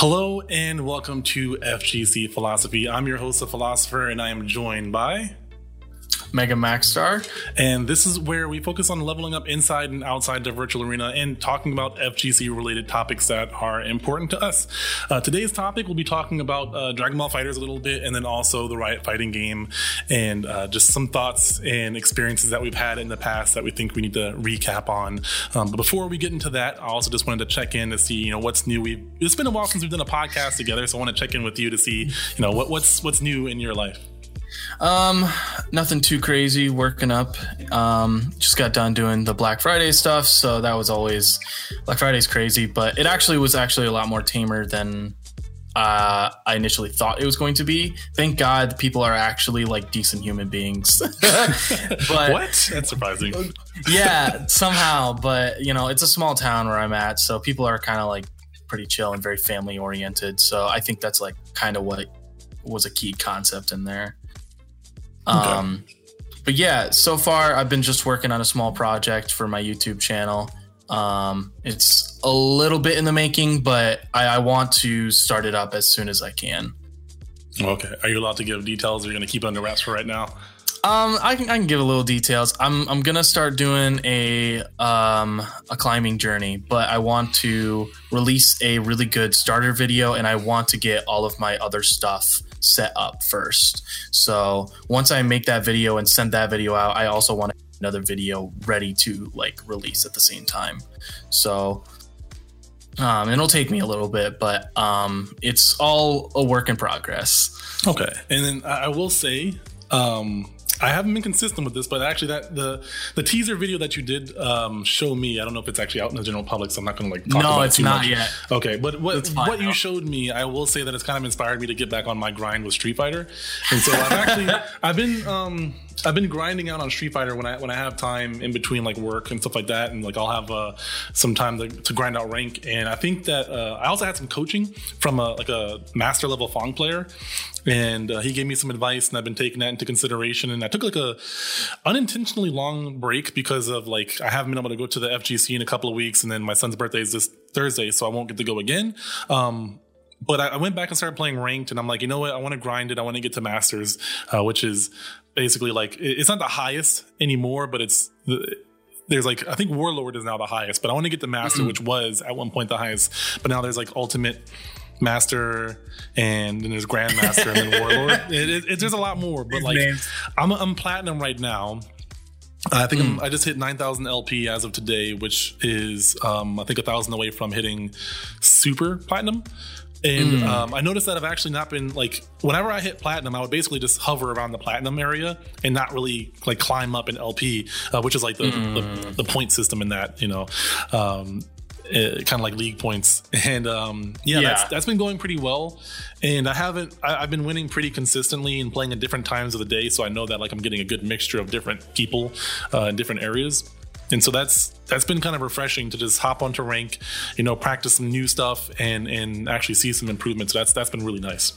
Hello and welcome to FGC Philosophy. I'm your host, the philosopher, and I am joined by Mega Max Star. And this is where we focus on leveling up inside and outside the virtual arena and talking about FGC related topics that are important to us. Uh, today's topic, we'll be talking about uh, Dragon Ball FighterZ a little bit and then also the Riot fighting game and uh, just some thoughts and experiences that we've had in the past that we think we need to recap on. Um, but before we get into that, I also just wanted to check in to see, you know, what's new. We It's been a while since we've done a podcast together, so I want to check in with you to see, you know, what, what's what's new in your life. Um, nothing too crazy. Working up. Um, just got done doing the Black Friday stuff, so that was always Black Friday's crazy, but it actually was actually a lot more tamer than uh, I initially thought it was going to be. Thank God people are actually like decent human beings. but what? That's surprising. yeah, somehow. But you know, it's a small town where I'm at, so people are kind of like pretty chill and very family oriented. So I think that's like kind of what was a key concept in there. Um, but yeah, so far I've been just working on a small project for my YouTube channel. Um, it's a little bit in the making, but I, I want to start it up as soon as I can. Okay. Are you allowed to give details? Or are you going to keep it under wraps for right now? Um, I can I can give a little details. I'm I'm gonna start doing a um a climbing journey, but I want to release a really good starter video, and I want to get all of my other stuff set up first. So once I make that video and send that video out, I also want another video ready to like release at the same time. So um, it'll take me a little bit, but um, it's all a work in progress. Okay, and then I will say, um, I haven't been consistent with this, but actually, that the the teaser video that you did um, show me, I don't know if it's actually out in the general public, so I'm not going to like talk no, about it's it too not much. yet. Okay, but what what you showed me, I will say that it's kind of inspired me to get back on my grind with Street Fighter, and so I've actually I've been um, I've been grinding out on Street Fighter when I when I have time in between like work and stuff like that, and like I'll have uh, some time to, to grind out rank. And I think that uh, I also had some coaching from a like a master level Fong player, and uh, he gave me some advice, and I've been taking that into consideration. And I took like a unintentionally long break because of like I haven't been able to go to the FGC in a couple of weeks, and then my son's birthday is this Thursday, so I won't get to go again. Um, but I, went back and started playing ranked, and I'm like, you know what? I want to grind it. I want to get to masters, uh, which is basically like it's not the highest anymore, but it's there's like I think Warlord is now the highest, but I want to get the master, mm-hmm. which was at one point the highest, but now there's like ultimate master and then there's grandmaster and then warlord it, it, it, there's a lot more but like I'm, I'm platinum right now I think mm. i just hit 9,000 LP as of today, which is um, I think a thousand away from hitting super platinum. And mm. um, I noticed that I've actually not been like whenever I hit platinum, I would basically just hover around the platinum area and not really like climb up in LP, uh, which is like the, mm. the, the point system in that you know. Um, uh, kind of like league points and um, yeah, yeah, That's, that's been going pretty well and i haven't I, have been winning pretty consistently and playing at different times of the day so i know that like i'm getting a good mixture of different people uh, in different areas and so that's that's been kind of refreshing to just hop onto rank, you know, practice some new stuff and and actually see some improvements. That's that's been really nice.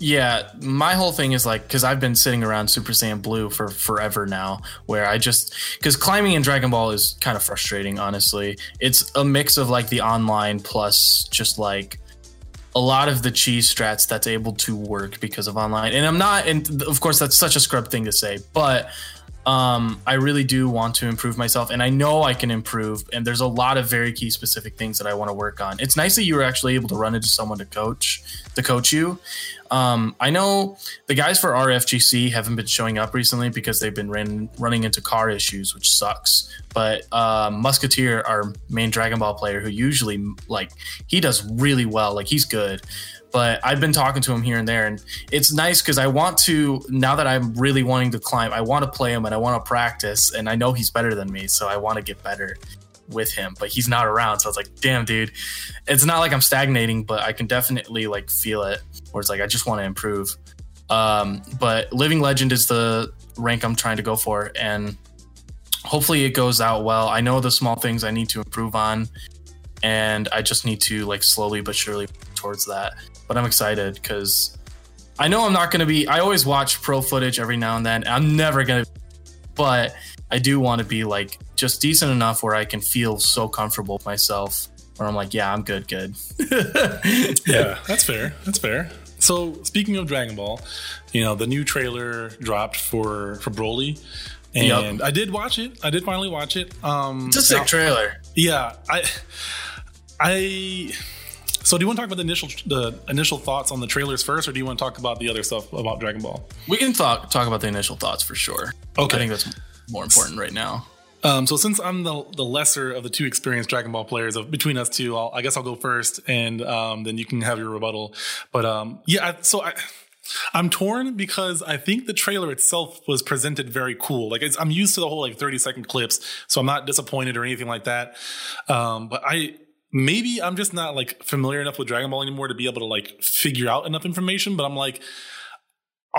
Yeah, my whole thing is like because I've been sitting around Super Saiyan Blue for forever now, where I just because climbing in Dragon Ball is kind of frustrating. Honestly, it's a mix of like the online plus just like a lot of the cheese strats that's able to work because of online. And I'm not, and of course that's such a scrub thing to say, but um, I really do want to improve myself, and I know I can improve. And there's a lot of very key specific things that I want to work on. It's nice that you were actually able to run into someone to coach to coach you. Um, I know the guys for RFGC haven't been showing up recently because they've been ran, running into car issues, which sucks. But uh, Musketeer, our main Dragon Ball player, who usually like he does really well, like he's good but I've been talking to him here and there, and it's nice because I want to now that I'm really wanting to climb. I want to play him and I want to practice, and I know he's better than me, so I want to get better with him. But he's not around, so I was like, "Damn, dude!" It's not like I'm stagnating, but I can definitely like feel it. Where it's like I just want to improve. Um, but living legend is the rank I'm trying to go for, and hopefully it goes out well. I know the small things I need to improve on, and I just need to like slowly but surely towards that but I'm excited because I know I'm not going to be. I always watch pro footage every now and then. I'm never going to, but I do want to be like just decent enough where I can feel so comfortable with myself where I'm like, yeah, I'm good, good. yeah, that's fair. That's fair. So speaking of Dragon Ball, you know the new trailer dropped for for Broly, and yep. I did watch it. I did finally watch it. Um, it's a sick now, trailer. Yeah, I, I. So do you want to talk about the initial the initial thoughts on the trailers first, or do you want to talk about the other stuff about Dragon Ball? We can talk talk about the initial thoughts for sure. Okay, I think that's more important right now. Um, so since I'm the, the lesser of the two experienced Dragon Ball players of between us two, I'll, i guess I'll go first, and um, then you can have your rebuttal. But um, yeah, I, so I, I'm torn because I think the trailer itself was presented very cool. Like I'm used to the whole like 30 second clips, so I'm not disappointed or anything like that. Um, but I maybe I'm just not like familiar enough with Dragon Ball anymore to be able to like figure out enough information. But I'm like,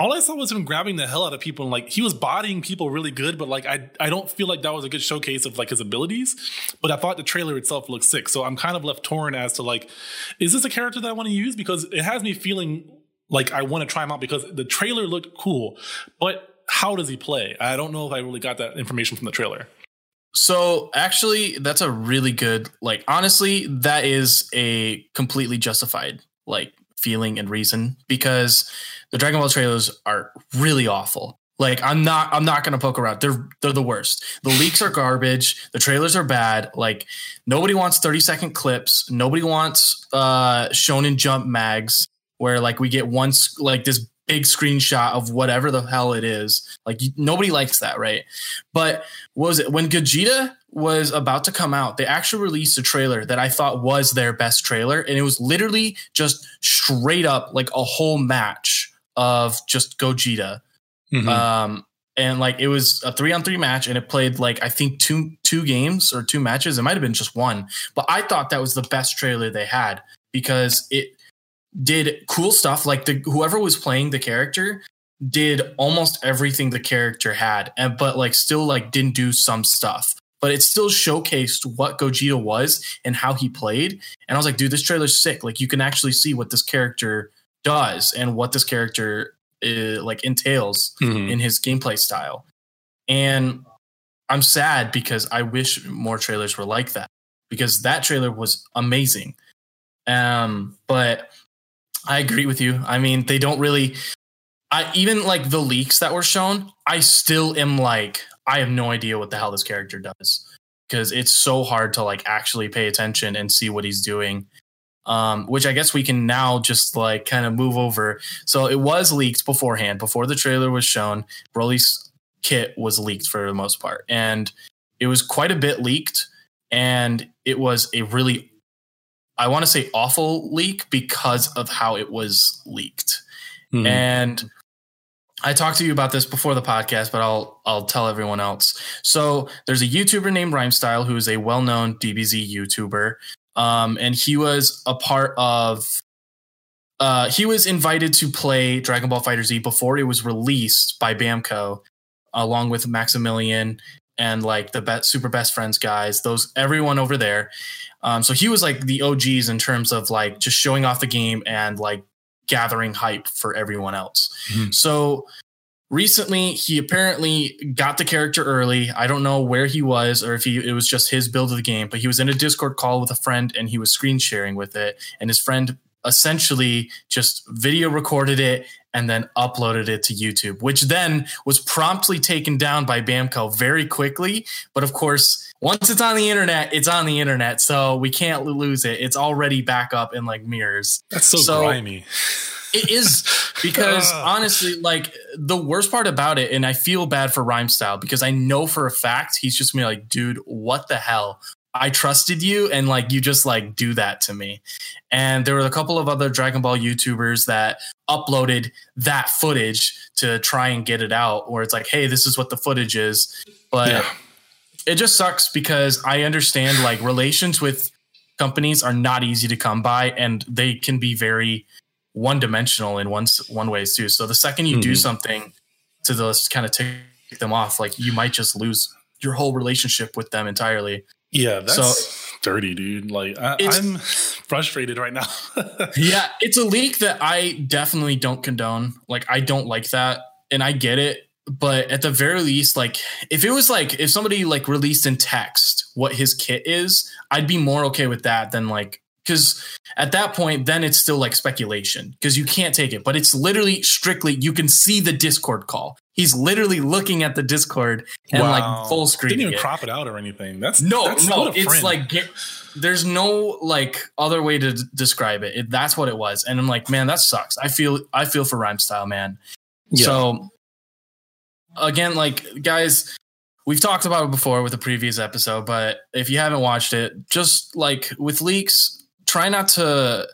all I saw was him grabbing the hell out of people and like he was bodying people really good, but like I I don't feel like that was a good showcase of like his abilities. But I thought the trailer itself looked sick. So I'm kind of left torn as to like, is this a character that I want to use? Because it has me feeling like I want to try him out because the trailer looked cool. But how does he play? I don't know if I really got that information from the trailer. So actually that's a really good like honestly, that is a completely justified like feeling and reason because the Dragon Ball trailers are really awful. Like I'm not I'm not gonna poke around. They're they're the worst. The leaks are garbage. The trailers are bad. Like nobody wants 30 second clips. Nobody wants uh Shonen Jump mags where like we get one like this big screenshot of whatever the hell it is. Like nobody likes that, right? But was it when Gogeta was about to come out, they actually released a trailer that I thought was their best trailer. And it was literally just straight up like a whole match of just Gogeta. Mm-hmm. Um, and like it was a three on three match and it played like I think two two games or two matches. It might have been just one. But I thought that was the best trailer they had because it did cool stuff. Like the whoever was playing the character did almost everything the character had, and but like still like didn't do some stuff but it still showcased what Gogeta was and how he played. And I was like, dude, this trailer's sick. Like you can actually see what this character does and what this character uh, like entails mm-hmm. in his gameplay style. And I'm sad because I wish more trailers were like that because that trailer was amazing. Um, but I agree with you. I mean, they don't really I even like the leaks that were shown, I still am like I have no idea what the hell this character does because it's so hard to like actually pay attention and see what he's doing. Um, which I guess we can now just like kind of move over. So it was leaked beforehand, before the trailer was shown. Broly's kit was leaked for the most part, and it was quite a bit leaked. And it was a really, I want to say, awful leak because of how it was leaked. Mm-hmm. And I talked to you about this before the podcast, but I'll I'll tell everyone else. So there's a YouTuber named Rhymestyle who is a well-known DBZ YouTuber, um, and he was a part of. Uh, he was invited to play Dragon Ball FighterZ before it was released by Bamco, along with Maximilian and like the best, super best friends guys. Those everyone over there. Um, so he was like the OGs in terms of like just showing off the game and like gathering hype for everyone else. Mm-hmm. So recently he apparently got the character early. I don't know where he was or if he it was just his build of the game, but he was in a Discord call with a friend and he was screen sharing with it and his friend essentially just video recorded it and then uploaded it to YouTube, which then was promptly taken down by Bamco very quickly. But of course, once it's on the internet, it's on the internet, so we can't lose it. It's already back up in like mirrors. That's so, so grimy. It is because honestly, like the worst part about it, and I feel bad for Rhymestyle because I know for a fact he's just gonna be like, dude, what the hell? I trusted you and like you just like do that to me. And there were a couple of other Dragon Ball YouTubers that uploaded that footage to try and get it out where it's like, hey, this is what the footage is. But yeah. it just sucks because I understand like relations with companies are not easy to come by and they can be very one dimensional in one one ways too. So the second you mm-hmm. do something to those kind of take them off, like you might just lose your whole relationship with them entirely. Yeah, that's so, dirty, dude. Like I, am frustrated right now. yeah, it's a leak that I definitely don't condone. Like I don't like that, and I get it. but at the very least, like if it was like if somebody like released in text what his kit is, I'd be more okay with that than like because at that point then it's still like speculation because you can't take it but it's literally strictly you can see the discord call he's literally looking at the discord and wow. like full screen didn't even it. crop it out or anything that's no that's no it's like there's no like other way to d- describe it. it. that's what it was and i'm like man that sucks i feel i feel for Rhymestyle man yeah. so again like guys we've talked about it before with the previous episode but if you haven't watched it just like with leaks try not to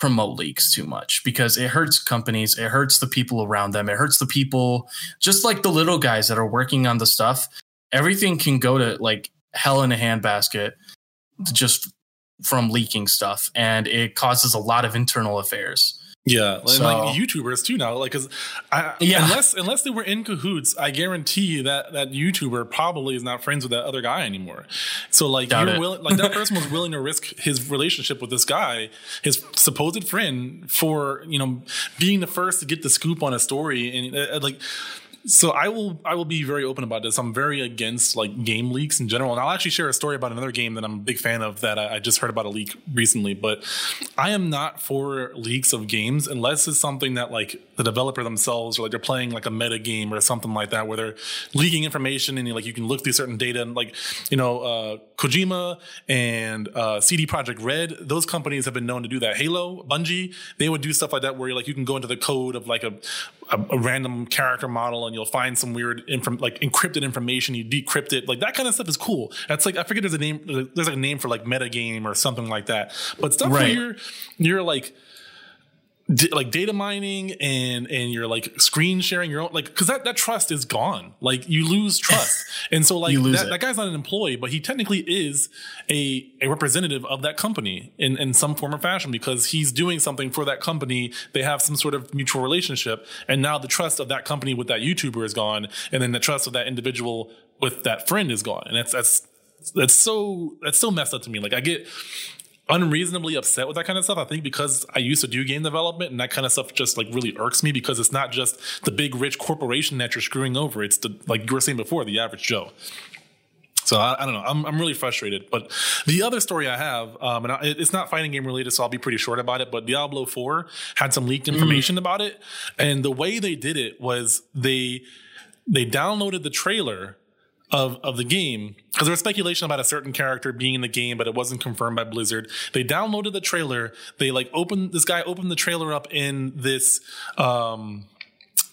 promote leaks too much because it hurts companies, it hurts the people around them, it hurts the people, just like the little guys that are working on the stuff. Everything can go to like hell in a handbasket just from leaking stuff, and it causes a lot of internal affairs. Yeah, so, and like YouTubers too now. Like, cause yeah. unless unless they were in cahoots, I guarantee that that YouTuber probably is not friends with that other guy anymore. So like, Doubt you're willing, like that person was willing to risk his relationship with this guy, his supposed friend, for you know being the first to get the scoop on a story, and uh, like so I will I will be very open about this. I'm very against like game leaks in general, and I'll actually share a story about another game that I'm a big fan of that I, I just heard about a leak recently. But I am not for leaks of games unless it's something that like the developer themselves or like they're playing like a meta game or something like that where they're leaking information and like you can look through certain data and like you know uh, Kojima and uh, CD Projekt Red those companies have been known to do that. Halo, Bungie, they would do stuff like that where like you can go into the code of like a a, a random character model and you'll find some weird inform like encrypted information you decrypt it like that kind of stuff is cool that's like i forget there's a name there's like a name for like meta game or something like that but stuff right. where you're you're like d- like data mining and and you're like screen sharing your own like because that that trust is gone. Like you lose trust. And so like that, that, guy's not an employee but he technically is a a representative of that company in in some form or fashion because he's doing something for that company. They have some sort of mutual relationship. And now the trust of that company with that youtuber is gone. And then the trust of that individual with that friend is gone. And that's that's that's so that's so messed up to me. Like i get unreasonably upset with that kind of stuff. I think because I used to do game development and that kind of stuff just like really irks me because it's not just the big rich corporation that you're screwing over. It's the like you were saying before, the average Joe. So I, I, don't know. I'm, I'm really frustrated. But the other story I have, um, and I, it's not fighting game related, so I'll be pretty short about it. But Diablo 4 had some leaked information mm. about it, and the way they did it was they they downloaded the trailer of of the game because there was speculation about a certain character being in the game, but it wasn't confirmed by Blizzard. They downloaded the trailer. They like opened this guy opened the trailer up in this. Um,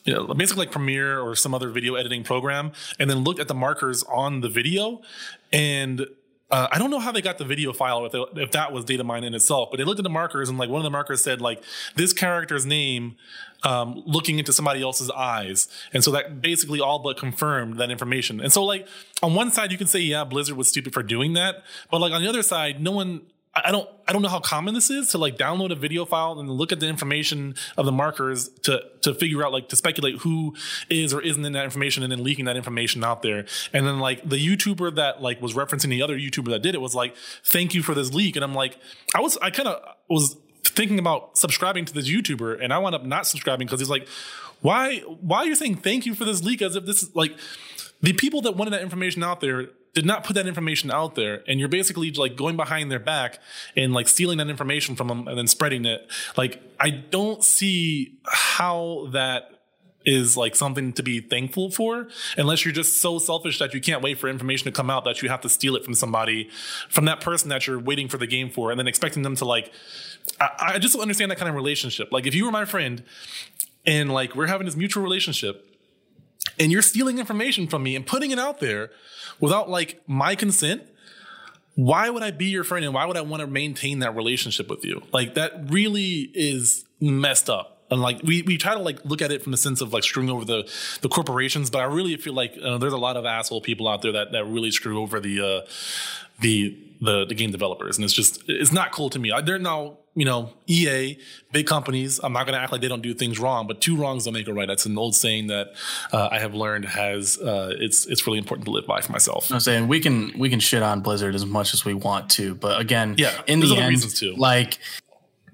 you know, basically like Premiere or some other video editing program, and then looked at the markers on the video, and uh, I don't know how they got the video file if, if that was data mine in itself, but they looked at the markers and like one of the markers said like this character's name um, looking into somebody else's eyes. And so that basically all but confirmed that information. And so like on one side, you can say, yeah, Blizzard was stupid for doing that. But like on the other side, no one, I don't, I don't know how common this is to like download a video file and look at the information of the markers to, to figure out like to speculate who is or isn't in that information and then leaking that information out there. And then like the YouTuber that like was referencing the other YouTuber that did it was like, thank you for this leak. And I'm like, I was, I kind of was thinking about subscribing to this YouTuber, and I wound up not subscribing because he's like, "Why? Why are you saying thank you for this leak as if this is like the people that wanted that information out there did not put that information out there, and you're basically like going behind their back and like stealing that information from them and then spreading it. Like, I don't see how that is like something to be thankful for unless you're just so selfish that you can't wait for information to come out that you have to steal it from somebody from that person that you're waiting for the game for and then expecting them to like I, I just don't understand that kind of relationship. Like if you were my friend and like we're having this mutual relationship and you're stealing information from me and putting it out there without like my consent, why would I be your friend and why would I want to maintain that relationship with you? Like that really is messed up. And like we, we try to like look at it from the sense of like screwing over the the corporations, but I really feel like uh, there's a lot of asshole people out there that that really screw over the uh, the the the game developers, and it's just it's not cool to me. I, they're now you know, EA, big companies. I'm not going to act like they don't do things wrong, but two wrongs don't make a right. That's an old saying that uh, I have learned has uh, it's it's really important to live by for myself. I'm saying we can we can shit on Blizzard as much as we want to, but again, yeah, in the end, like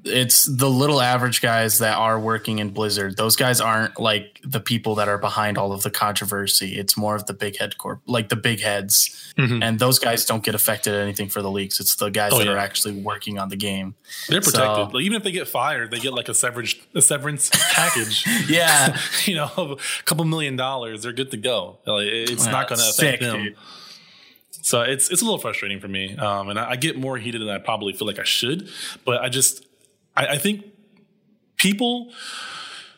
it's the little average guys that are working in Blizzard. Those guys aren't like the people that are behind all of the controversy. It's more of the big head corp, like the big heads, mm-hmm. and those guys don't get affected anything for the leaks. It's the guys oh, that yeah. are actually working on the game. They're protected. So, like, even if they get fired, they get like a severance a severance package. yeah, you know, a couple million dollars. They're good to go. Like, it's not going to affect them. Dude. So it's it's a little frustrating for me, um, and I, I, get more heated than I probably feel like I should. But I just I, I think people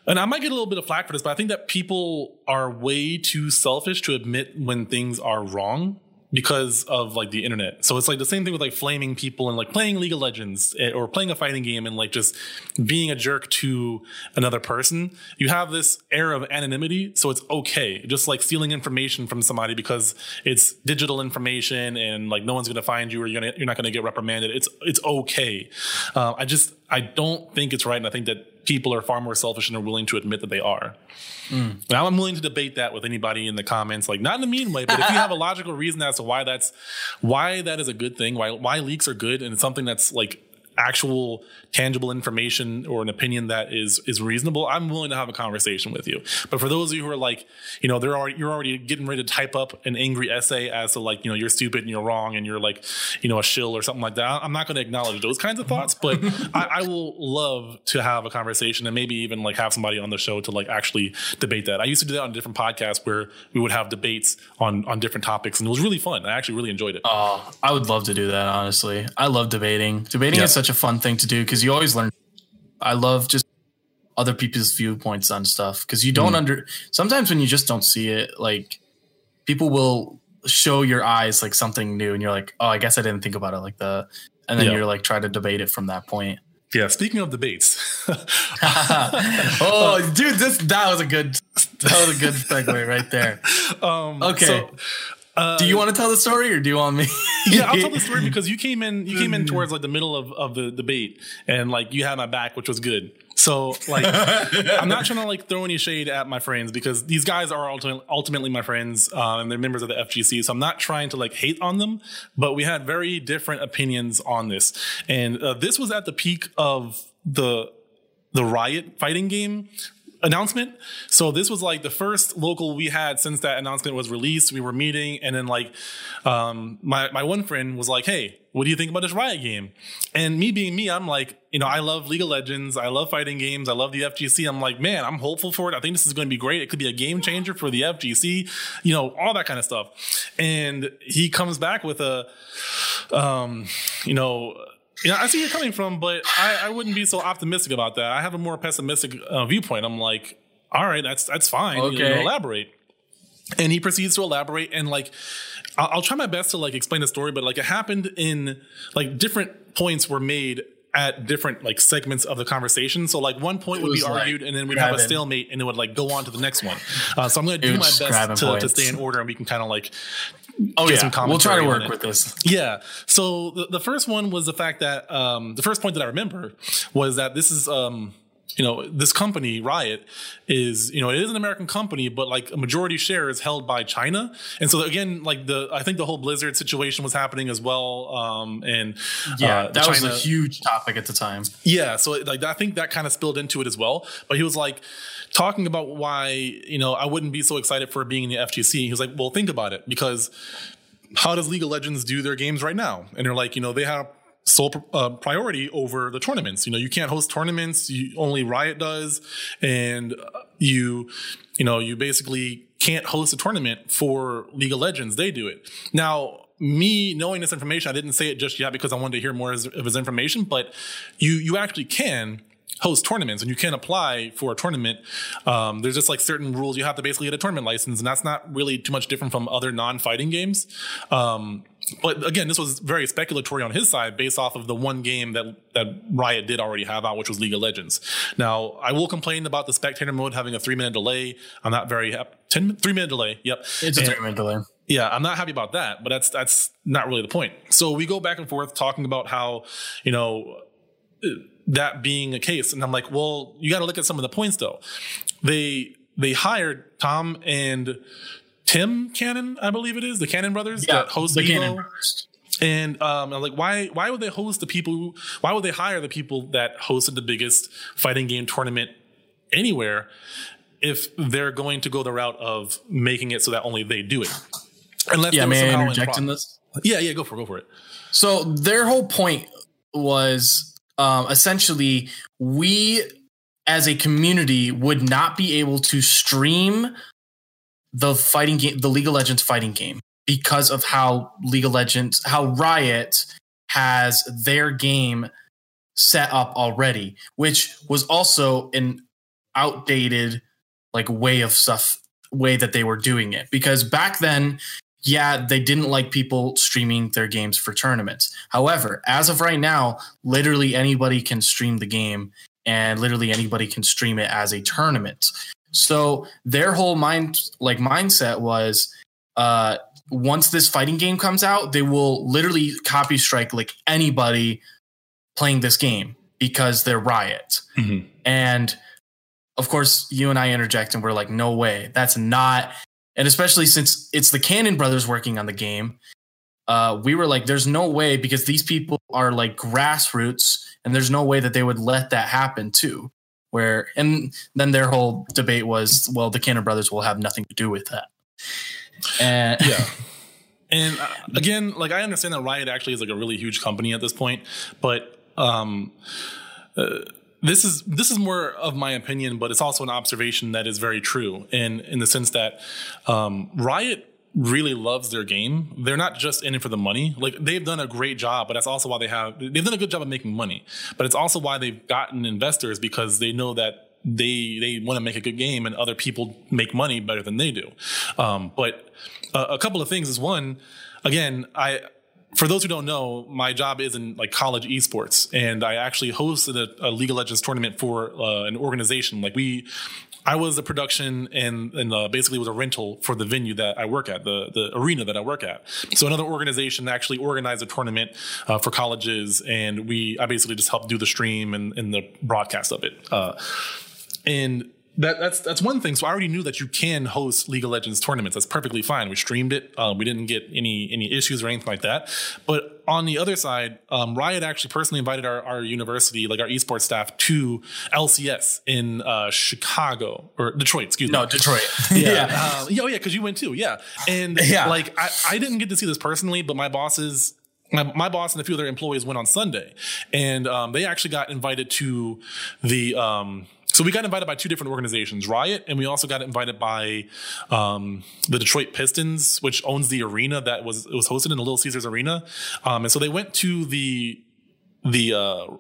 and I might get a little bit of flack for this, but I think that people are way too selfish to admit when things are wrong because of like the internet. So it's like the same thing with like flaming people and like playing League of Legends eh, or playing a fighting game and like just being a jerk to another person. You have this air of anonymity, so it's okay. Just like stealing information from somebody because it's digital information and like no one's gonna find you or you're, gonna, you're not gonna get reprimanded. It's it's okay. Uh, I just I don't think it's right, and I think that people are far more selfish and are willing to admit that they are. Mm. Now I'm willing to debate that with anybody in the comments, like not in a mean way, but if you have a logical reason as to why that's why that is a good thing, why why leaks are good, and it's something that's like actual tangible information or an opinion that is is reasonable, I'm willing to have a conversation with you. But for those of you who are like, you know, they're already, you're already getting ready to type up an angry essay as to like, you know, you're stupid and you're wrong and you're like, you know, a shill or something like that. I'm not going to acknowledge those kinds of thoughts, but I, I, will love to have a conversation and maybe even like have somebody on the show to like actually debate that. I used to do that on different podcasts where we would have debates on on different topics and it was really fun. I actually really enjoyed it. Oh, I would love to do that. Honestly, I love debating. Debating yeah. is such a fun thing to do because you always learn. I love just other people's viewpoints on stuff because you don't mm. under. Sometimes when you just don't see it, like people will show your eyes like something new, and you're like, oh, I guess I didn't think about it like that, and then yeah. you're like try to debate it from that point. Yeah, speaking of debates. oh, dude, this that was a good that was a good segue right there. Um, okay. So, uh, do you want to tell the story or do you want me? yeah, I'll tell the story because you came in you came in towards like the middle of, of the debate and like you had my back, which was good. So like I'm not trying to like throw any shade at my friends because these guys are ultimately, ultimately my friends uh, and they're members of the FGC. So I'm not trying to like hate on them, but we had very different opinions on this. And uh, this was at the peak of the the riot fighting game announcement. So this was like the first local we had since that announcement was released. We were meeting, and then like um, my my one friend was like, "Hey, what do you think about this Riot game?" And me being me, I'm like, you know, I love League of Legends, I love fighting games, I love the FGC. I'm like, man, I'm hopeful for it. I think this is going to be great. It could be a game changer for the FGC, you know, all that kind of stuff. And he comes back with a, um, you know yeah, I see you're coming from, but I, I wouldn't be so optimistic about that. I have a more pessimistic uh, viewpoint. I'm like, all right, that's that's fine. Okay. You know, elaborate. And he proceeds to elaborate and like, I'll, I'll try my best to like explain the story, but like it happened in like different points were made at different like segments of the conversation. So like one point would be argued, and then we'd have a stalemate, and it would like go on to the next one. Uh, so I'm going to do my best to, to, stay in order, and we can kind of like Oh yeah, we'll try to work with this. Yeah. So the, the first one was the fact that um, the first point that I remember was that this is um, you know this company Riot is you know it is an American company, but like a majority share is held by China, and so again like the I think the whole Blizzard situation was happening as well, um, and yeah, uh, that China, was a huge topic at the time. Yeah, so like I think that kind of spilled into it as well. But he was like talking about why you know I wouldn't be so excited for being in the FGC. He was like, well, think about it because how does League of Legends do their games right now? And they're like, you know, they have sole uh, priority over the tournaments. You know, you can't host tournaments. You, only Riot does, and you, you know, you basically can't host a tournament for League of Legends. They do it now. Me knowing this information, I didn't say it just yet because I wanted to hear more of his information. But you you actually can host tournaments and you can't apply for a tournament. Um, there's just like certain rules. You have to basically get a tournament license, and that's not really too much different from other non-fighting games. Um, but again, this was very speculatory on his side based off of the one game that, that Riot did already have out, which was League of Legends. Now, I will complain about the spectator mode having a three minute delay. I'm not very happy. 10, three minute delay. Yep. It's a three minute delay. Yeah, I'm not happy about that, but that's that's not really the point. So we go back and forth talking about how, you know, that being a case. And I'm like, well, you got to look at some of the points though. They they hired Tom and Tim Cannon, I believe it is, the Cannon brothers yeah, that host the Cannon brothers. And um, I'm like, why? Why would they host the people? Who, why would they hire the people that hosted the biggest fighting game tournament anywhere if they're going to go the route of making it so that only they do it? Unless yeah, may I interject in this? Yeah, yeah, go for it, go for it. So their whole point was um, essentially we as a community would not be able to stream the fighting game, the League of Legends fighting game, because of how League of Legends, how Riot has their game set up already, which was also an outdated like way of stuff, way that they were doing it. Because back then, yeah, they didn't like people streaming their games for tournaments. However, as of right now, literally anybody can stream the game and literally anybody can stream it as a tournament. So their whole mind like mindset was uh once this fighting game comes out, they will literally copy strike like anybody playing this game because they're Riot. Mm-hmm. And of course, you and I interject and we're like, no way, that's not. And especially since it's the Cannon brothers working on the game, uh, we were like, there's no way because these people are like grassroots and there's no way that they would let that happen too. Where and then their whole debate was well the Cannon brothers will have nothing to do with that. And yeah. And uh, again like i understand that riot actually is like a really huge company at this point but um uh, this is this is more of my opinion but it's also an observation that is very true in in the sense that um riot really loves their game. They're not just in it for the money. Like they've done a great job, but that's also why they have they've done a good job of making money. But it's also why they've gotten investors because they know that they they want to make a good game and other people make money better than they do. Um, but uh, a couple of things is one, again, I for those who don't know, my job is in like college esports, and I actually hosted a, a League of Legends tournament for uh, an organization. Like we I was the production and and uh, basically was a rental for the venue that I work at, the the arena that I work at. So another organization actually organized a tournament uh, for colleges, and we I basically just helped do the stream and, and the broadcast of it. Uh, and that, that's that's one thing. So I already knew that you can host League of Legends tournaments. That's perfectly fine. We streamed it. Uh, we didn't get any any issues or anything like that. But on the other side, um, Riot actually personally invited our, our university, like our esports staff, to LCS in uh, Chicago or Detroit. Excuse no, me. No, Detroit. yeah. yeah. Um, oh yeah, because you went too. Yeah. And yeah. like I, I didn't get to see this personally, but my bosses my, my, boss and a few other employees went on Sunday, and um, they actually got invited to the um, so we got invited by two different organizations, Riot, and we also got invited by um, the Detroit Pistons, which owns the arena that was it was hosted in the Little Caesars Arena. Um, and so they went to the the uh,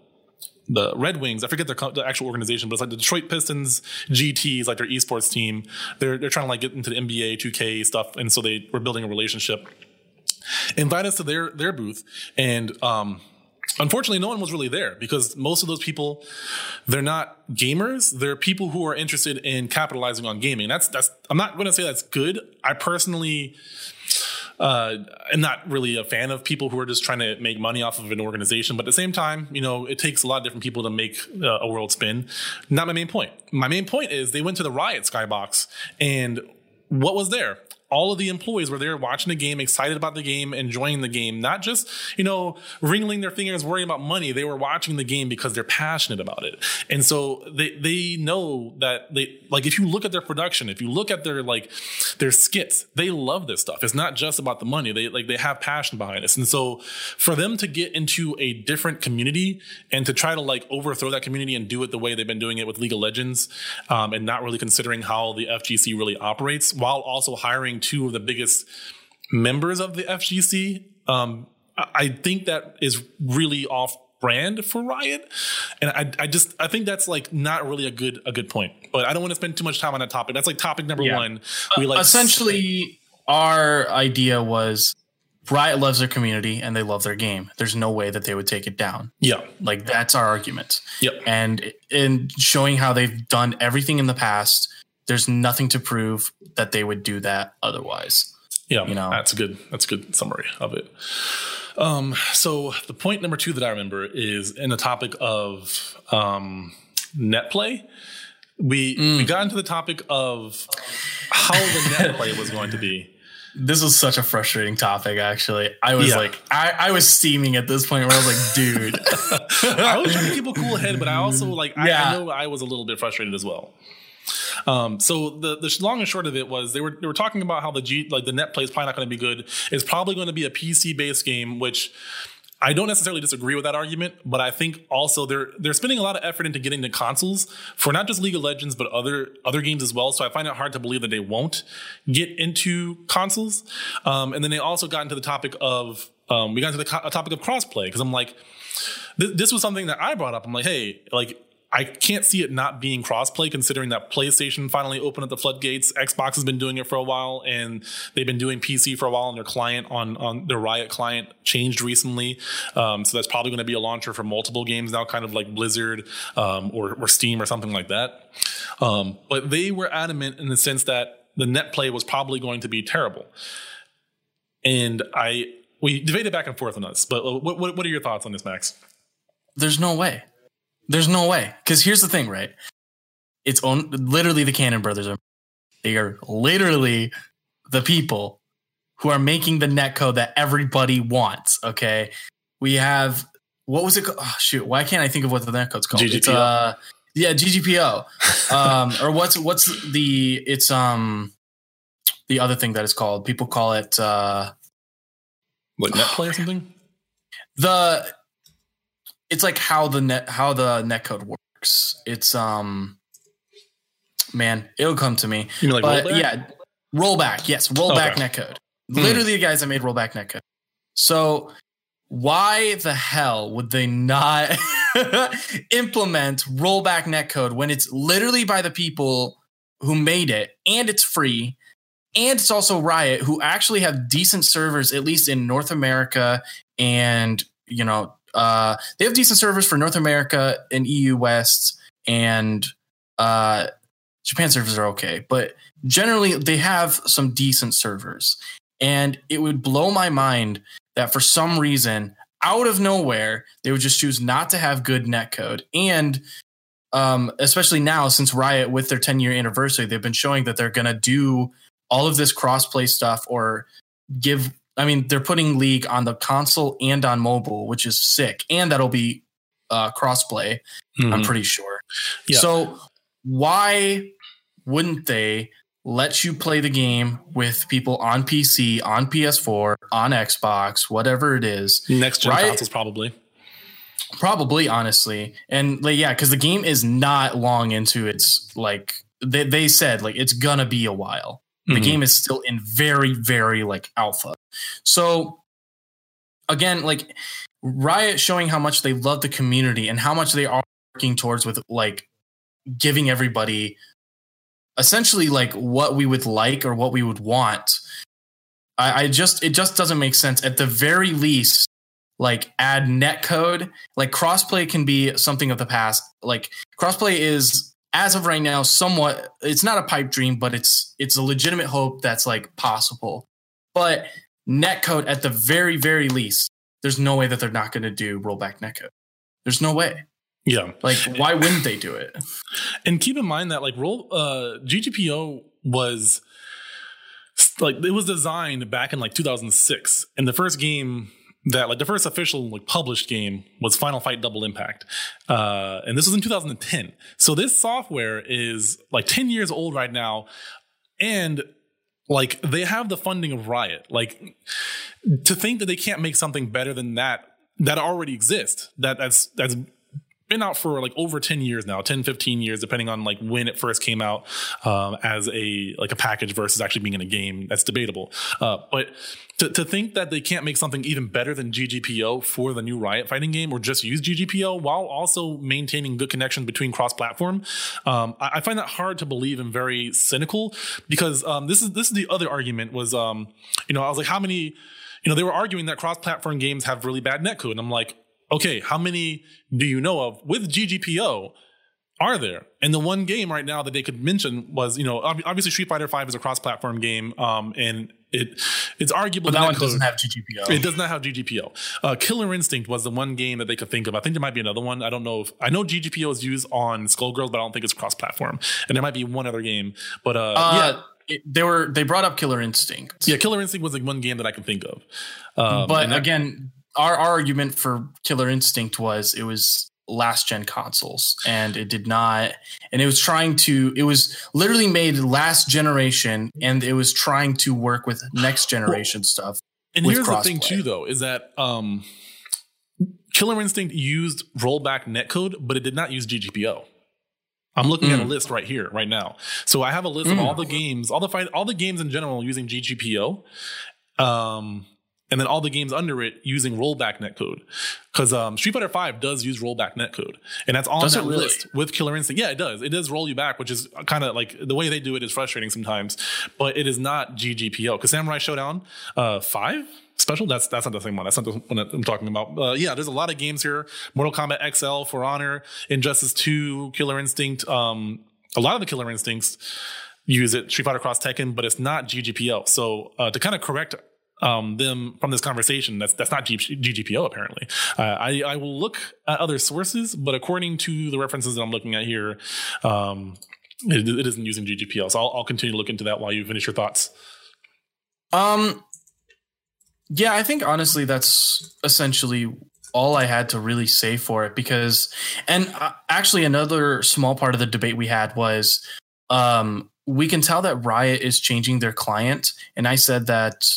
the Red Wings. I forget the actual organization, but it's like the Detroit Pistons GTs, like their esports team. They're they're trying to like get into the NBA 2K stuff, and so they were building a relationship. Invite us to their their booth, and um, Unfortunately, no one was really there because most of those people, they're not gamers. They're people who are interested in capitalizing on gaming. That's that's. I'm not going to say that's good. I personally uh, am not really a fan of people who are just trying to make money off of an organization. But at the same time, you know, it takes a lot of different people to make uh, a world spin. Not my main point. My main point is they went to the Riot Skybox and what was there? All of the employees were there watching the game, excited about the game, enjoying the game, not just, you know, wrinkling their fingers, worrying about money. They were watching the game because they're passionate about it. And so they, they know that they, like, if you look at their production, if you look at their, like, their skits, they love this stuff. It's not just about the money. They, like, they have passion behind this. And so for them to get into a different community and to try to, like, overthrow that community and do it the way they've been doing it with League of Legends, um, and not really considering how the FGC really operates while also hiring two of the biggest members of the FGC. Um, I think that is really off brand for Riot, and I, I just I think that's like not really a good a good point. But I don't want to spend too much time on that topic. That's like topic number yeah. one. We like essentially our idea was Riot loves their community and they love their game. There's no way that they would take it down. Yeah. Like that's our argument. Yep. And in showing how they've done everything in the past there's nothing to prove that they would do that otherwise. Yeah, you know that's a good that's a good summary of it. Um, so the point number two that I remember is in the topic of um, net play. We mm. we got into the topic of how the net play was going to be. this was such a frustrating topic. Actually, I was yeah. like, I, I was steaming at this point where I was like, dude. I was trying to keep a cool head, but I also like, yeah. I, I know I was a little bit frustrated as well. Um, so the the long and short of it was they were they were talking about how the G like the net play is probably not going to be good. It's probably going to be a PC based game, which I don't necessarily disagree with that argument, but I think also they're they're spending a lot of effort into getting the consoles for not just League of Legends but other other games as well. So I find it hard to believe that they won't get into consoles. Um, and then they also got into the topic of um, we got into the co- topic of crossplay because I'm like, th- this was something that I brought up. I'm like, hey, like I can't see it not being crossplay considering that PlayStation finally opened up the floodgates. Xbox has been doing it for a while and they've been doing PC for a while and their client on, on their Riot client changed recently. Um, so that's probably going to be a launcher for multiple games now, kind of like Blizzard um, or, or Steam or something like that. Um, but they were adamant in the sense that the net play was probably going to be terrible. And I, we debated back and forth on this, but what, what, what are your thoughts on this, Max? There's no way. There's no way. Because here's the thing, right? It's on literally the Cannon brothers are they are literally the people who are making the net code that everybody wants. Okay. We have what was it called? Oh, shoot, why can't I think of what the net code's called? GGPO. It's uh yeah, GGPO. um or what's what's the it's um the other thing that is called. People call it uh what net play or something? The it's like how the net how the netcode works. It's um man, it'll come to me. You mean like but, rollback? yeah, rollback. Yes, rollback okay. netcode. Hmm. Literally the guys that made rollback netcode. So why the hell would they not implement rollback netcode when it's literally by the people who made it and it's free and it's also Riot who actually have decent servers at least in North America and you know uh, they have decent servers for North America and EU West, and uh, Japan servers are okay, but generally they have some decent servers. And it would blow my mind that for some reason, out of nowhere, they would just choose not to have good netcode. And um, especially now, since Riot, with their 10 year anniversary, they've been showing that they're going to do all of this crossplay stuff or give I mean, they're putting League on the console and on mobile, which is sick, and that'll be uh, crossplay. Mm-hmm. I'm pretty sure. Yeah. So why wouldn't they let you play the game with people on PC, on PS4, on Xbox, whatever it is? Next gen right? consoles, probably. Probably, honestly, and like yeah, because the game is not long into its like they they said like it's gonna be a while. The mm-hmm. game is still in very, very like alpha. So again, like Riot showing how much they love the community and how much they are working towards with like giving everybody essentially like what we would like or what we would want. I, I just it just doesn't make sense. At the very least, like add net code. Like crossplay can be something of the past. Like crossplay is as of right now, somewhat it's not a pipe dream, but it's it's a legitimate hope that's like possible. But netcode at the very, very least, there's no way that they're not gonna do rollback netcode. There's no way. Yeah. Like why wouldn't they do it? And keep in mind that like roll uh GGPO was like it was designed back in like 2006 and the first game that like the first official like published game was Final Fight Double Impact, uh, and this was in 2010. So this software is like 10 years old right now, and like they have the funding of Riot. Like to think that they can't make something better than that that already exists that that's that's been out for like over 10 years now 10 15 years depending on like when it first came out um, as a like a package versus actually being in a game that's debatable uh, but to, to think that they can't make something even better than ggpo for the new riot fighting game or just use ggpo while also maintaining good connections between cross-platform um, I, I, find that hard to believe and very cynical because um, this is this is the other argument was um, you know i was like how many you know they were arguing that cross-platform games have really bad netcode and i'm like okay, how many do you know of with GGPO are there? And the one game right now that they could mention was, you know, obviously Street Fighter Five is a cross-platform game, um, and it it's arguable. But that one doesn't have GGPO. It does not have GGPO. Uh, Killer Instinct was the one game that they could think of. I think there might be another one. I don't know if I know GGPO is used on Skullgirls, but I don't think it's cross-platform. And there might be one other game, but uh, uh, yeah. it, they were they brought up Killer Instinct. Yeah, Killer Instinct was like one game that I can think of. Um, but that, again, our, our argument for Killer Instinct was it was last gen consoles and it did not and it was trying to it was literally made last generation and it was trying to work with next generation well, stuff and here's the thing too though is that um killer instinct used rollback netcode but it did not use ggpo I'm looking mm. at a mm. list right here, right now. So I have a list mm. of all the games, all the fight, all the games in general using GGPO. Um, and then all the games under it using rollback netcode. Because um, Street Fighter Five does use rollback netcode, and that's on does that really? list with Killer Instinct. Yeah, it does. It does roll you back, which is kind of like the way they do it is frustrating sometimes, but it is not GGPO. Because Samurai Shodown uh, Five special. That's that's not the same one. That's not the one that I'm talking about. Uh, yeah, there's a lot of games here. Mortal Kombat XL, For Honor, Injustice Two, Killer Instinct. Um, a lot of the Killer Instincts use it. Street Fighter Cross Tekken, but it's not GGPO. So uh, to kind of correct um, them from this conversation. That's that's not G- GGPO apparently. Uh, I I will look at other sources, but according to the references that I'm looking at here, um, it, it isn't using GGPO. So I'll, I'll continue to look into that while you finish your thoughts. Um, yeah, I think honestly that's essentially all I had to really say for it because, and uh, actually another small part of the debate we had was, um, we can tell that Riot is changing their client, and I said that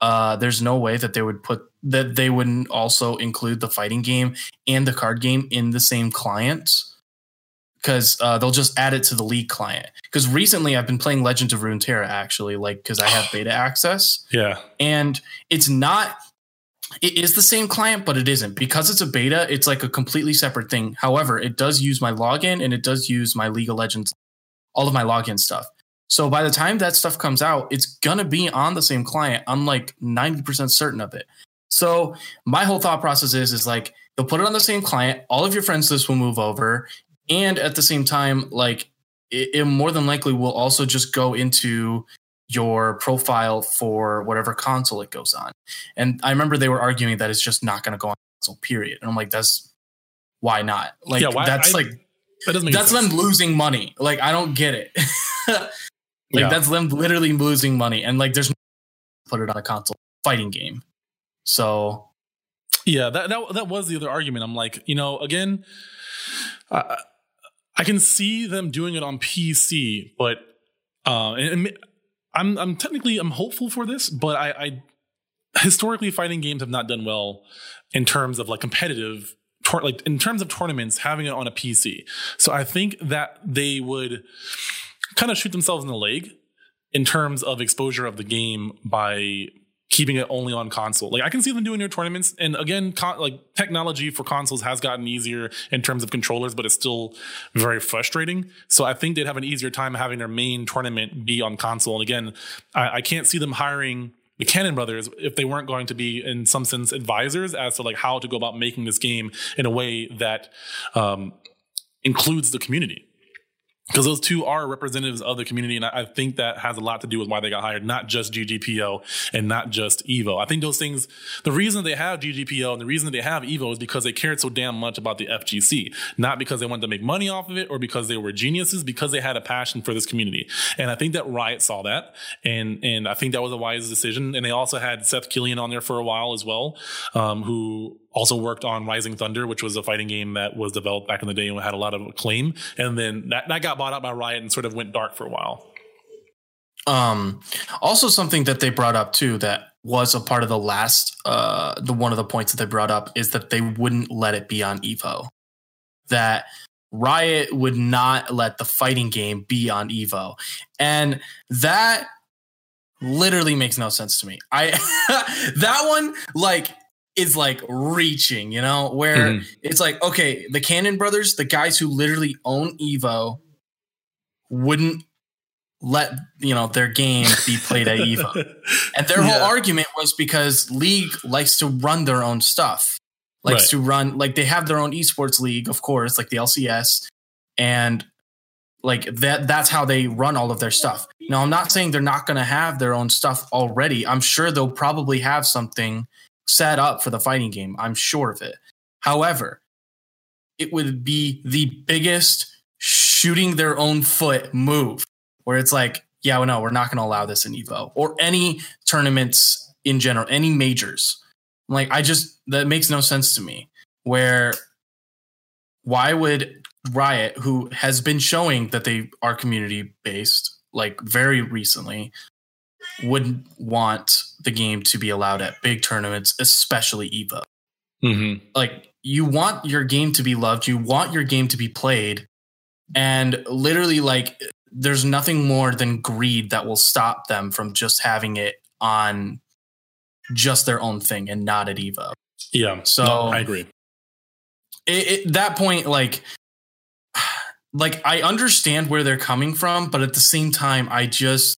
uh, there's no way that they would put that they wouldn't also include the fighting game and the card game in the same client because uh, they'll just add it to the league client. Because recently I've been playing Legends of Runeterra actually, like because I have beta access. Yeah, and it's not. It is the same client, but it isn't because it's a beta. It's like a completely separate thing. However, it does use my login and it does use my League of Legends, all of my login stuff. So by the time that stuff comes out, it's gonna be on the same client. I'm like 90% certain of it. So my whole thought process is is like they'll put it on the same client, all of your friends list will move over, and at the same time, like it, it more than likely will also just go into your profile for whatever console it goes on. And I remember they were arguing that it's just not gonna go on console, period. And I'm like, that's why not? Like yeah, why, that's I, like that doesn't that's sense. them losing money. Like I don't get it. Like yeah. that's them literally losing money, and like there's no put it on a console fighting game. So yeah, that that that was the other argument. I'm like, you know, again, I, I can see them doing it on PC, but uh, and, and I'm I'm technically I'm hopeful for this, but I, I historically fighting games have not done well in terms of like competitive like in terms of tournaments having it on a PC. So I think that they would kind of shoot themselves in the leg in terms of exposure of the game by keeping it only on console. Like I can see them doing their tournaments, and again, con- like technology for consoles has gotten easier in terms of controllers, but it's still very frustrating. So I think they'd have an easier time having their main tournament be on console. And again, I, I can't see them hiring the Cannon brothers if they weren't going to be in some sense advisors as to like how to go about making this game in a way that um, includes the community because those two are representatives of the community. And I, think that has a lot to do with why they got hired, not just GGPO and not just Evo. I think those things, the reason they have GGPO and the reason they have Evo is because they cared so damn much about the FGC, not because they wanted to make money off of it or because they were geniuses, because they had a passion for this community. And I think that Riot saw that. And, and I think that was a wise decision. And they also had Seth Killian on there for a while as well, um, who also worked on Rising Thunder, which was a fighting game that was developed back in the day and had a lot of acclaim. And then that, that got bought out by Riot and sort of went dark for a while. Um, also something that they brought up too that was a part of the last, uh, the one of the points that they brought up is that they wouldn't let it be on Evo. That Riot would not let the fighting game be on Evo. And that literally makes no sense to me. I that one like is like reaching, you know, where mm-hmm. it's like, okay, the Cannon brothers, the guys who literally own Evo, wouldn't let you know their game be played at Evo. and their yeah. whole argument was because League likes to run their own stuff. Likes right. to run like they have their own esports league, of course, like the LCS. And like that that's how they run all of their stuff. Now I'm not saying they're not gonna have their own stuff already. I'm sure they'll probably have something set up for the fighting game. I'm sure of it. However, it would be the biggest shooting their own foot move where it's like, yeah, well, no, we're not going to allow this in Evo or any tournaments in general, any majors. Like, I just, that makes no sense to me. Where, why would Riot, who has been showing that they are community based, like very recently, would want the game to be allowed at big tournaments, especially Evo. Mm-hmm. Like, you want your game to be loved, you want your game to be played, and literally, like, there's nothing more than greed that will stop them from just having it on just their own thing and not at Evo. Yeah. So no, I agree. At that point, like, like I understand where they're coming from, but at the same time, I just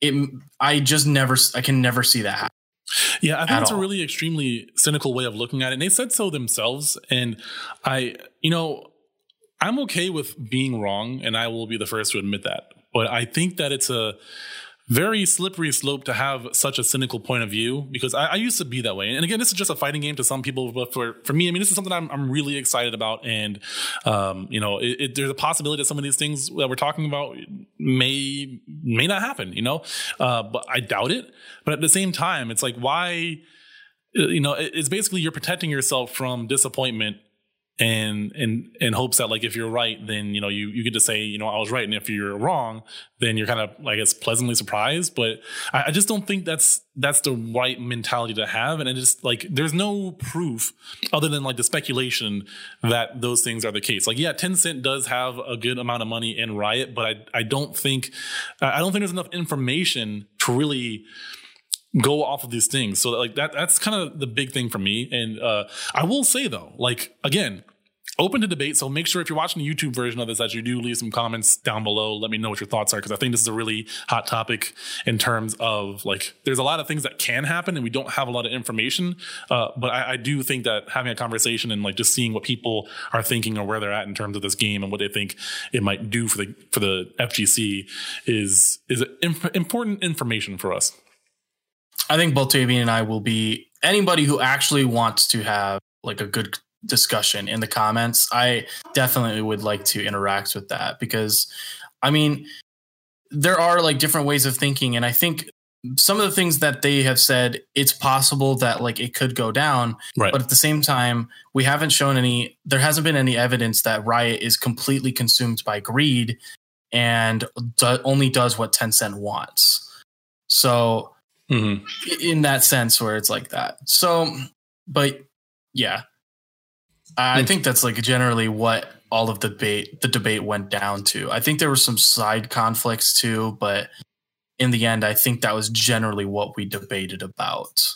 it I just never I can never see that happen. Yeah, I think it's all. a really extremely cynical way of looking at it. And they said so themselves. And I, you know, I'm okay with being wrong, and I will be the first to admit that. But I think that it's a very slippery slope to have such a cynical point of view because I, I, used to be that way. And again, this is just a fighting game to some people, but for, for me, I mean, this is something I'm, I'm really excited about. And, um, you know, it, it, there's a possibility that some of these things that we're talking about may, may not happen, you know, uh, but I doubt it. But at the same time, it's like, why, you know, it's basically you're protecting yourself from disappointment and in in hopes that like if you're right then you know you you get to say you know i was right and if you're wrong then you're kind of like it's pleasantly surprised. But I, I, just don't think that's that's the right mentality to have. And it just like there's no proof other than like the speculation that those things are the case. Like yeah Tencent does have a good amount of money in riot but i i don't think i don't think there's enough information to really go off of these things. So like that that's kind of the big thing for me. And uh, I will say though, like again, open to debate. So make sure if you're watching the YouTube version of this that you do leave some comments down below. Let me know what your thoughts are because I think this is a really hot topic in terms of like there's a lot of things that can happen and we don't have a lot of information. Uh, but I, I, do think that having a conversation and like just seeing what people are thinking or where they're at in terms of this game and what they think it might do for the for the FGC is is important information for us. I think both Tavian and I will be anybody who actually wants to have like a good discussion in the comments. I definitely would like to interact with that because I mean there are like different ways of thinking and I think some of the things that they have said it's possible that like it could go down right. but at the same time we haven't shown any there hasn't been any evidence that riot is completely consumed by greed and do, only does what Tencent wants so mm-hmm. in that sense where it's like that. So, but yeah, I think that's like generally what all of the debate the debate went down to. I think there were some side conflicts too, but in the end, I think that was generally what we debated about.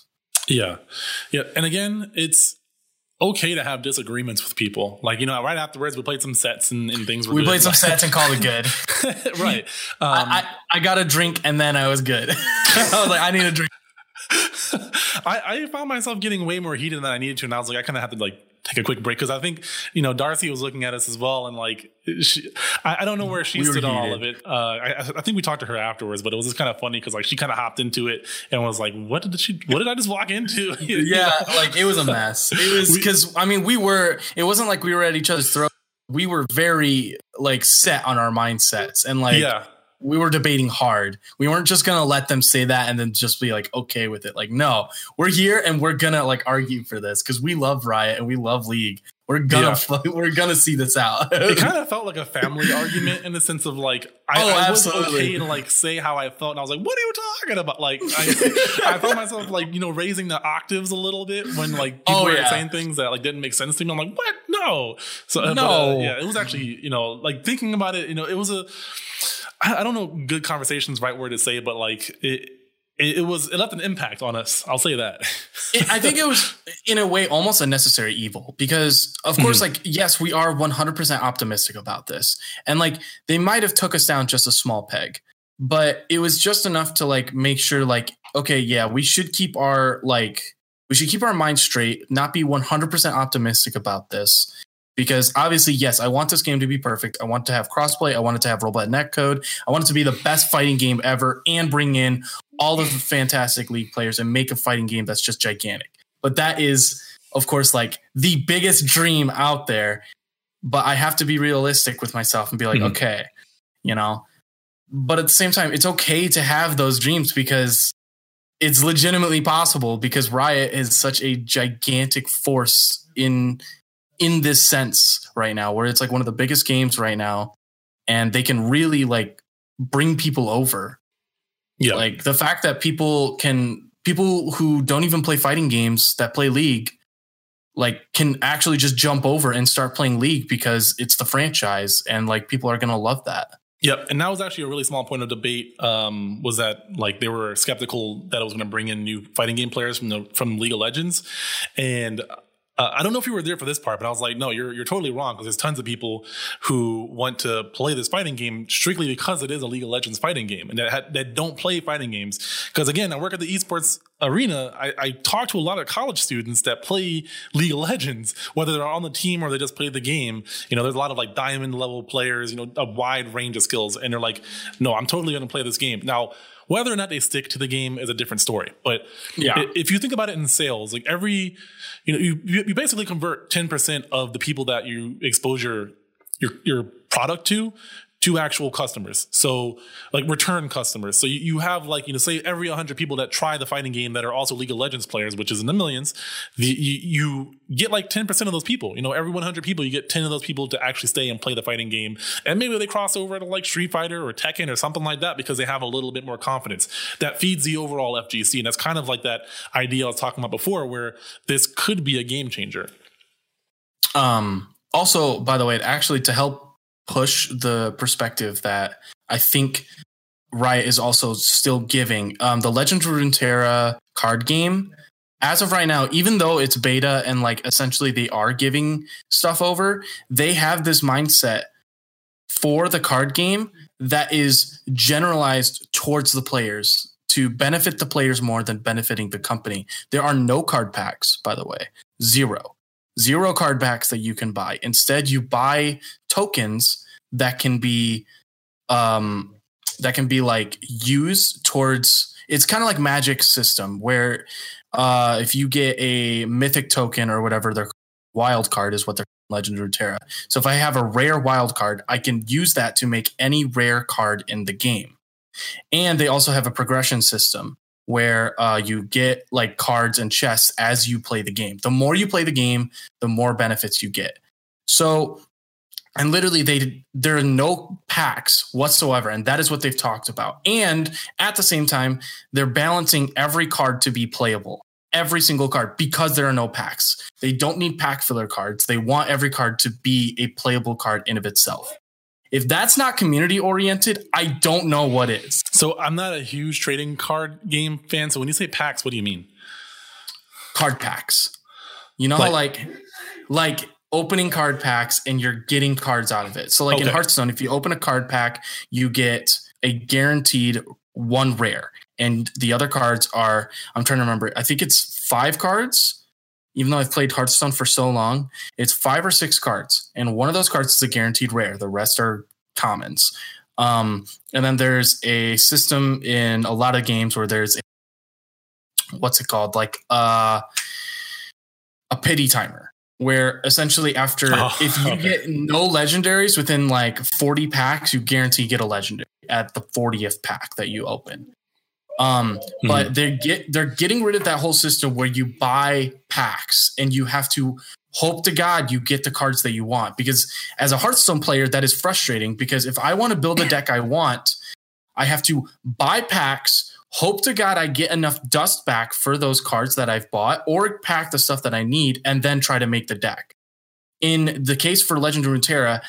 Yeah, yeah, and again, it's okay to have disagreements with people. Like, you know, right afterwards, we played some sets and, and things were We good. played some sets and called it good. right. Um, I, I, I, got a drink and then I was good. I was like, I need a drink. I, I found myself getting way more heated than I needed to. And I was like, I kind of have to like take a quick break because I think you know Darcy was looking at us as well, and like she, I, I don't know where she we stood on all of it. Uh, I, I, think we talked to her afterwards, but it was just kind of funny because like she kind of hopped into it and was like, "What did she? What did I just walk into?" yeah, like it was a mess. It was because I mean we were. It wasn't like we were at each other's throat. We were very like set on our mindsets and like yeah we were debating hard. We weren't just gonna let them say that and then just be like okay with it. Like, no, we're here and we're gonna like argue for this because we love Riot and we love League. We're gonna yeah. we're gonna see this out. it kind of felt like a family argument in the sense of like I, oh, I was okay to like say how I felt, and I was like, "What are you talking about?" Like I, I found myself like you know raising the octaves a little bit when like people oh, were yeah. saying things that like didn't make sense to me. I'm like, "What? No." So no, but, uh, yeah, it was actually you know like thinking about it. You know, it was a I don't know good conversations right word to say, but like it, it, it was it left an impact on us. I'll say that. it, I think it was in a way almost a necessary evil because of course, mm-hmm. like yes, we are 100% optimistic about this, and like they might have took us down just a small peg, but it was just enough to like make sure like okay, yeah, we should keep our like we should keep our minds straight, not be 100% optimistic about this because obviously, yes, I want this game to be perfect. I want to have crossplay. I want it to have rollback netcode. I want it to be the best fighting game ever and bring in all of the fantastic league players and make a fighting game that's just gigantic. But that is, of course, like the biggest dream out there. But I have to be realistic with myself and be like, mm-hmm. okay, you know, but at the same time, it's okay to have those dreams because it's legitimately possible because Riot is such a gigantic force in in this sense right now where it's like one of the biggest games right now and they can really like bring people over. Yeah. Like the fact that people can people who don't even play fighting games that play League like can actually just jump over and start playing League because it's the franchise and like people are going to love that. Yep, and that was actually a really small point of debate. Um, was that like they were skeptical that it was going to bring in new fighting game players from the from League of Legends, and uh, I don't know if you were there for this part, but I was like, no, you're you're totally wrong because there's tons of people who want to play this fighting game strictly because it is a League of Legends fighting game, and that had, that don't play fighting games. Because again, I work at the esports arena. I, I talk to a lot of college students that play League of Legends, whether they're on the team or they just play the game. You know, there's a lot of like diamond level players. You know, a wide range of skills, and they're like, no, I'm totally going to play this game now. Whether or not they stick to the game is a different story. But yeah. if you think about it in sales, like every, you know, you, you basically convert 10% of the people that you expose your, your, your product to to actual customers. So like return customers. So you, you have like, you know, say every 100 people that try the fighting game that are also League of Legends players, which is in the millions, the, you, you get like 10% of those people. You know, every 100 people, you get 10 of those people to actually stay and play the fighting game. And maybe they cross over to like Street Fighter or Tekken or something like that because they have a little bit more confidence. That feeds the overall FGC. And that's kind of like that idea I was talking about before where this could be a game changer. Um, also, by the way, actually to help push the perspective that I think Riot is also still giving. Um, the Legend of Runeterra card game, as of right now, even though it's beta and like essentially they are giving stuff over, they have this mindset for the card game that is generalized towards the players to benefit the players more than benefiting the company. There are no card packs, by the way, zero zero card backs that you can buy. Instead, you buy tokens that can be um that can be like used towards it's kind of like magic system where uh if you get a mythic token or whatever their wild card is what their legend of Runeterra. So if I have a rare wild card, I can use that to make any rare card in the game. And they also have a progression system where uh, you get like cards and chests as you play the game. The more you play the game, the more benefits you get. So, and literally, they there are no packs whatsoever, and that is what they've talked about. And at the same time, they're balancing every card to be playable, every single card, because there are no packs. They don't need pack filler cards. They want every card to be a playable card in of itself. If that's not community oriented, I don't know what is. So I'm not a huge trading card game fan. So when you say packs, what do you mean? Card packs. You know, like, like, like opening card packs and you're getting cards out of it. So like okay. in Hearthstone, if you open a card pack, you get a guaranteed one rare. And the other cards are, I'm trying to remember, I think it's five cards even though I've played Hearthstone for so long, it's five or six cards, and one of those cards is a guaranteed rare. The rest are commons. Um, and then there's a system in a lot of games where there's a, what's it called, like uh, a pity timer, where essentially after oh, if you okay. get no legendaries within like 40 packs, you guarantee you get a legendary at the 40th pack that you open. Um, mm-hmm. but they get they're getting rid of that whole system where you buy packs and you have to hope to God you get the cards that you want. Because as a Hearthstone player, that is frustrating because if I want to build a deck I want, I have to buy packs, hope to God I get enough dust back for those cards that I've bought, or pack the stuff that I need, and then try to make the deck. In the case for Legend of Runeterra,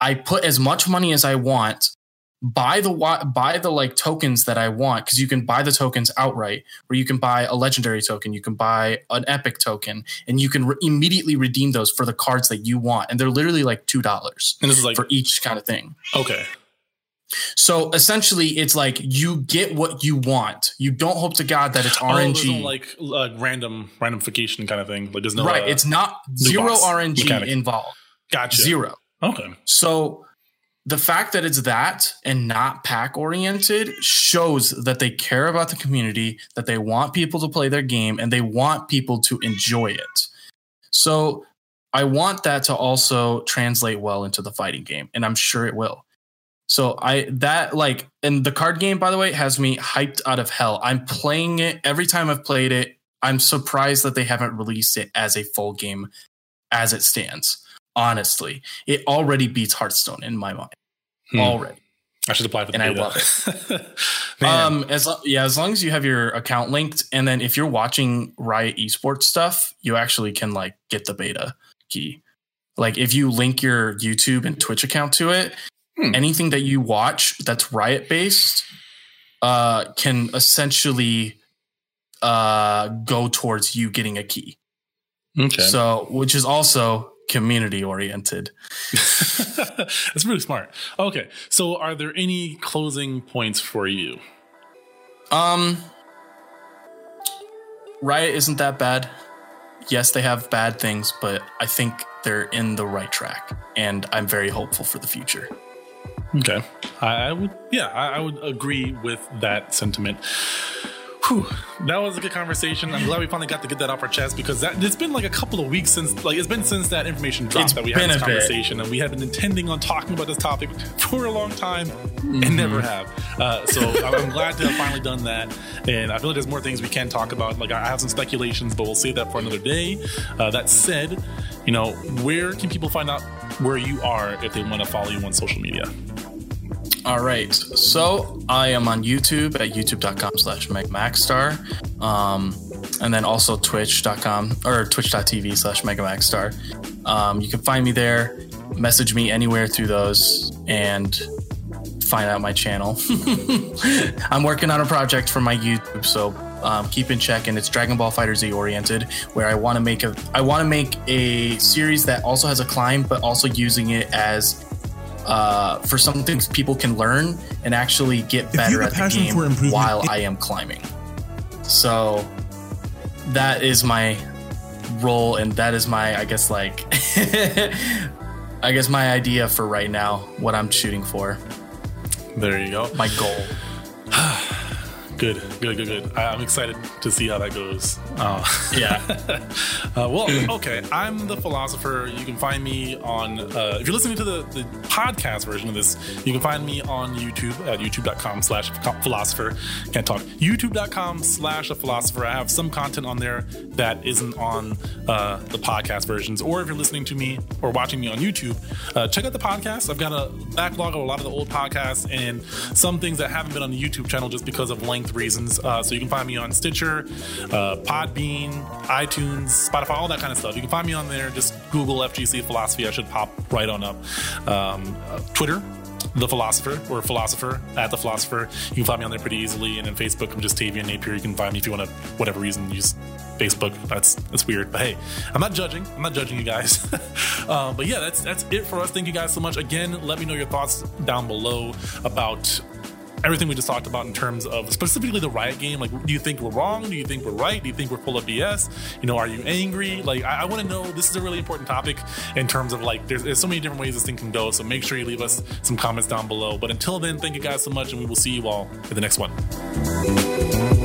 I put as much money as I want buy the buy the like tokens that I want because you can buy the tokens outright, or you can buy a legendary token, you can buy an epic token, and you can re- immediately redeem those for the cards that you want, and they're literally like two dollars. And this is like for each kind of thing. Okay. So essentially, it's like you get what you want. You don't hope to God that it's RNG, oh, like uh, random randomification kind of thing. Like there's no right. Uh, it's not zero RNG mechanic. involved. Gotcha. Zero. Okay. So the fact that it's that and not pack oriented shows that they care about the community, that they want people to play their game, and they want people to enjoy it. So I want that to also translate well into the fighting game, and I'm sure it will. So I that like and the card game by the way has me hyped out of hell. I'm playing it every time I've played it. I'm surprised that they haven't released it as a full game as it stands. Honestly, it already beats Hearthstone in my mind. Hmm. Already. I should apply for the and beta. I love it. um, as yeah, as long as you have your account linked, and then if you're watching Riot Esports stuff, you actually can like get the beta key. Like if you link your YouTube and Twitch account to it, hmm. anything that you watch that's Riot based uh, can essentially uh, go towards you getting a key. Okay. So, which is also community oriented. That's really smart. Okay. So are there any closing points for you? Um Riot isn't that bad. Yes, they have bad things, but I think they're in the right track and I'm very hopeful for the future. Okay. I, would yeah, I would agree with that sentiment. Whew, that was a good conversation. I'm glad we finally got to get that off our chest because that, it's been like a couple of weeks since, like, it's been since that information dropped it's that we had this conversation, bit. and we have been intending on talking about this topic for a long time mm-hmm. and never have. Uh, so I'm glad to have finally done that, and I feel like there's more things we can talk about. Like, I have some speculations, but we'll save that for another day. Uh, that said, you know, where can people find out where you are if they want to follow you on social media? All right. So I am on YouTube at youtube.com slash megamaxstar. Um, and then also twitch.com or twitch.tv slash megamaxstar. Um, you can find me there, message me anywhere through those, and find out my channel. I'm working on a project for my YouTube, so um, keep in check. And it's Dragon Ball FighterZ oriented, where I want to make a I want to make a series that also has a climb, but also using it as uh, for some things people can learn and actually get better at the game while I am climbing. So that is my role, and that is my, I guess, like, I guess my idea for right now, what I'm shooting for. There you go. My goal. Good, good, good, good. I, am excited to see how that goes. Uh, yeah. uh, well, okay. I'm the philosopher. You can find me on, uh, if you're listening to the, the podcast version of this, you can find me on YouTube at youtube.com slash philosopher. Can't talk. YouTube.com slash a philosopher. I have some content on there that isn't on uh, the podcast versions. Or if you're listening to me or watching me on YouTube, uh, check out the podcast. I've got a backlog of a lot of the old podcasts and some things that haven't been on the YouTube channel just because of length reasons. Uh, so you can find me on Stitcher, uh, Podbean, iTunes, Spotify, all that kind of stuff. You can find me on there. Just Google FGC Philosophy. I should pop right on up. Um, Twitter, the philosopher or philosopher at the philosopher. You can find me on there pretty easily. And then Facebook, I'm just Tavian Napier. You can find me if you want to, whatever reason, use Facebook. That's that's weird, but hey, I'm not judging. I'm not judging you guys. uh, but yeah, that's that's it for us. Thank you guys so much. Again, let me know your thoughts down below about everything we just talked about in terms of specifically the riot game. Like, do you think we're wrong? Do you think we're right? Do you think we're full of BS? You know, are you angry? Like, I, I want to know. This is a really important topic in terms of like, there's, there's so many different ways this thing can go. So make sure you leave us some comments down below. But until then, thank you guys so much, and we will see you all in the next one.